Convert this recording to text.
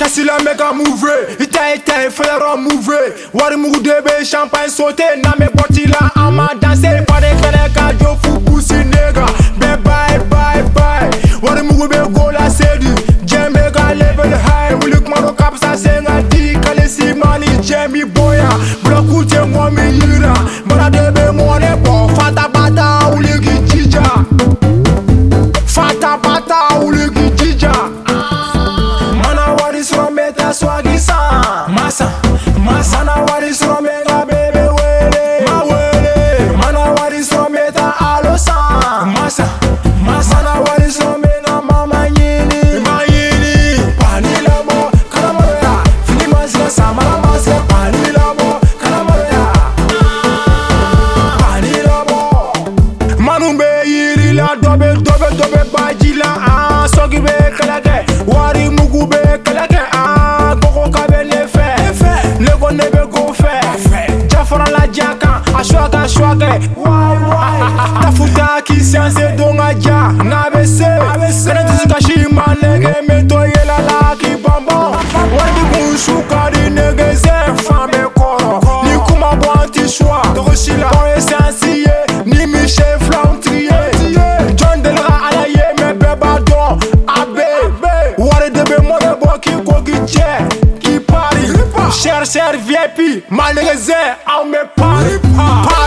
Kasila mega move Ita ita ifera move Wari mugu be champagne sauté Na me boti la ma danse Pare kare ka jo bye bye bye Wari mugu be la sedi Jembe ka level high Wuli kumaro kapsa jila an ah, sɔgi bɛ kɛlɛ kɛ wari mugu bɛ kɛlɛ kɛ an kɔkɔ ka bɛ ne fɛ ne ko ne bɛ ko fɛ jafarala ja kan a suwa ka suwa kɛ tafuta k'i sɛnsɛn don ka ja n'a bɛ se kɛnɛ dusu kasi ma nɛgɛ mɛ dɔ yɛlɛ la k'i bɔnbɔn wari kun su ka di nɛgɛ sɛ fan bɛ kɔrɔ ni kuma bɔ an ti suwa togo si la. cher, cher VIP, malheureux, ao meu pai. Ah.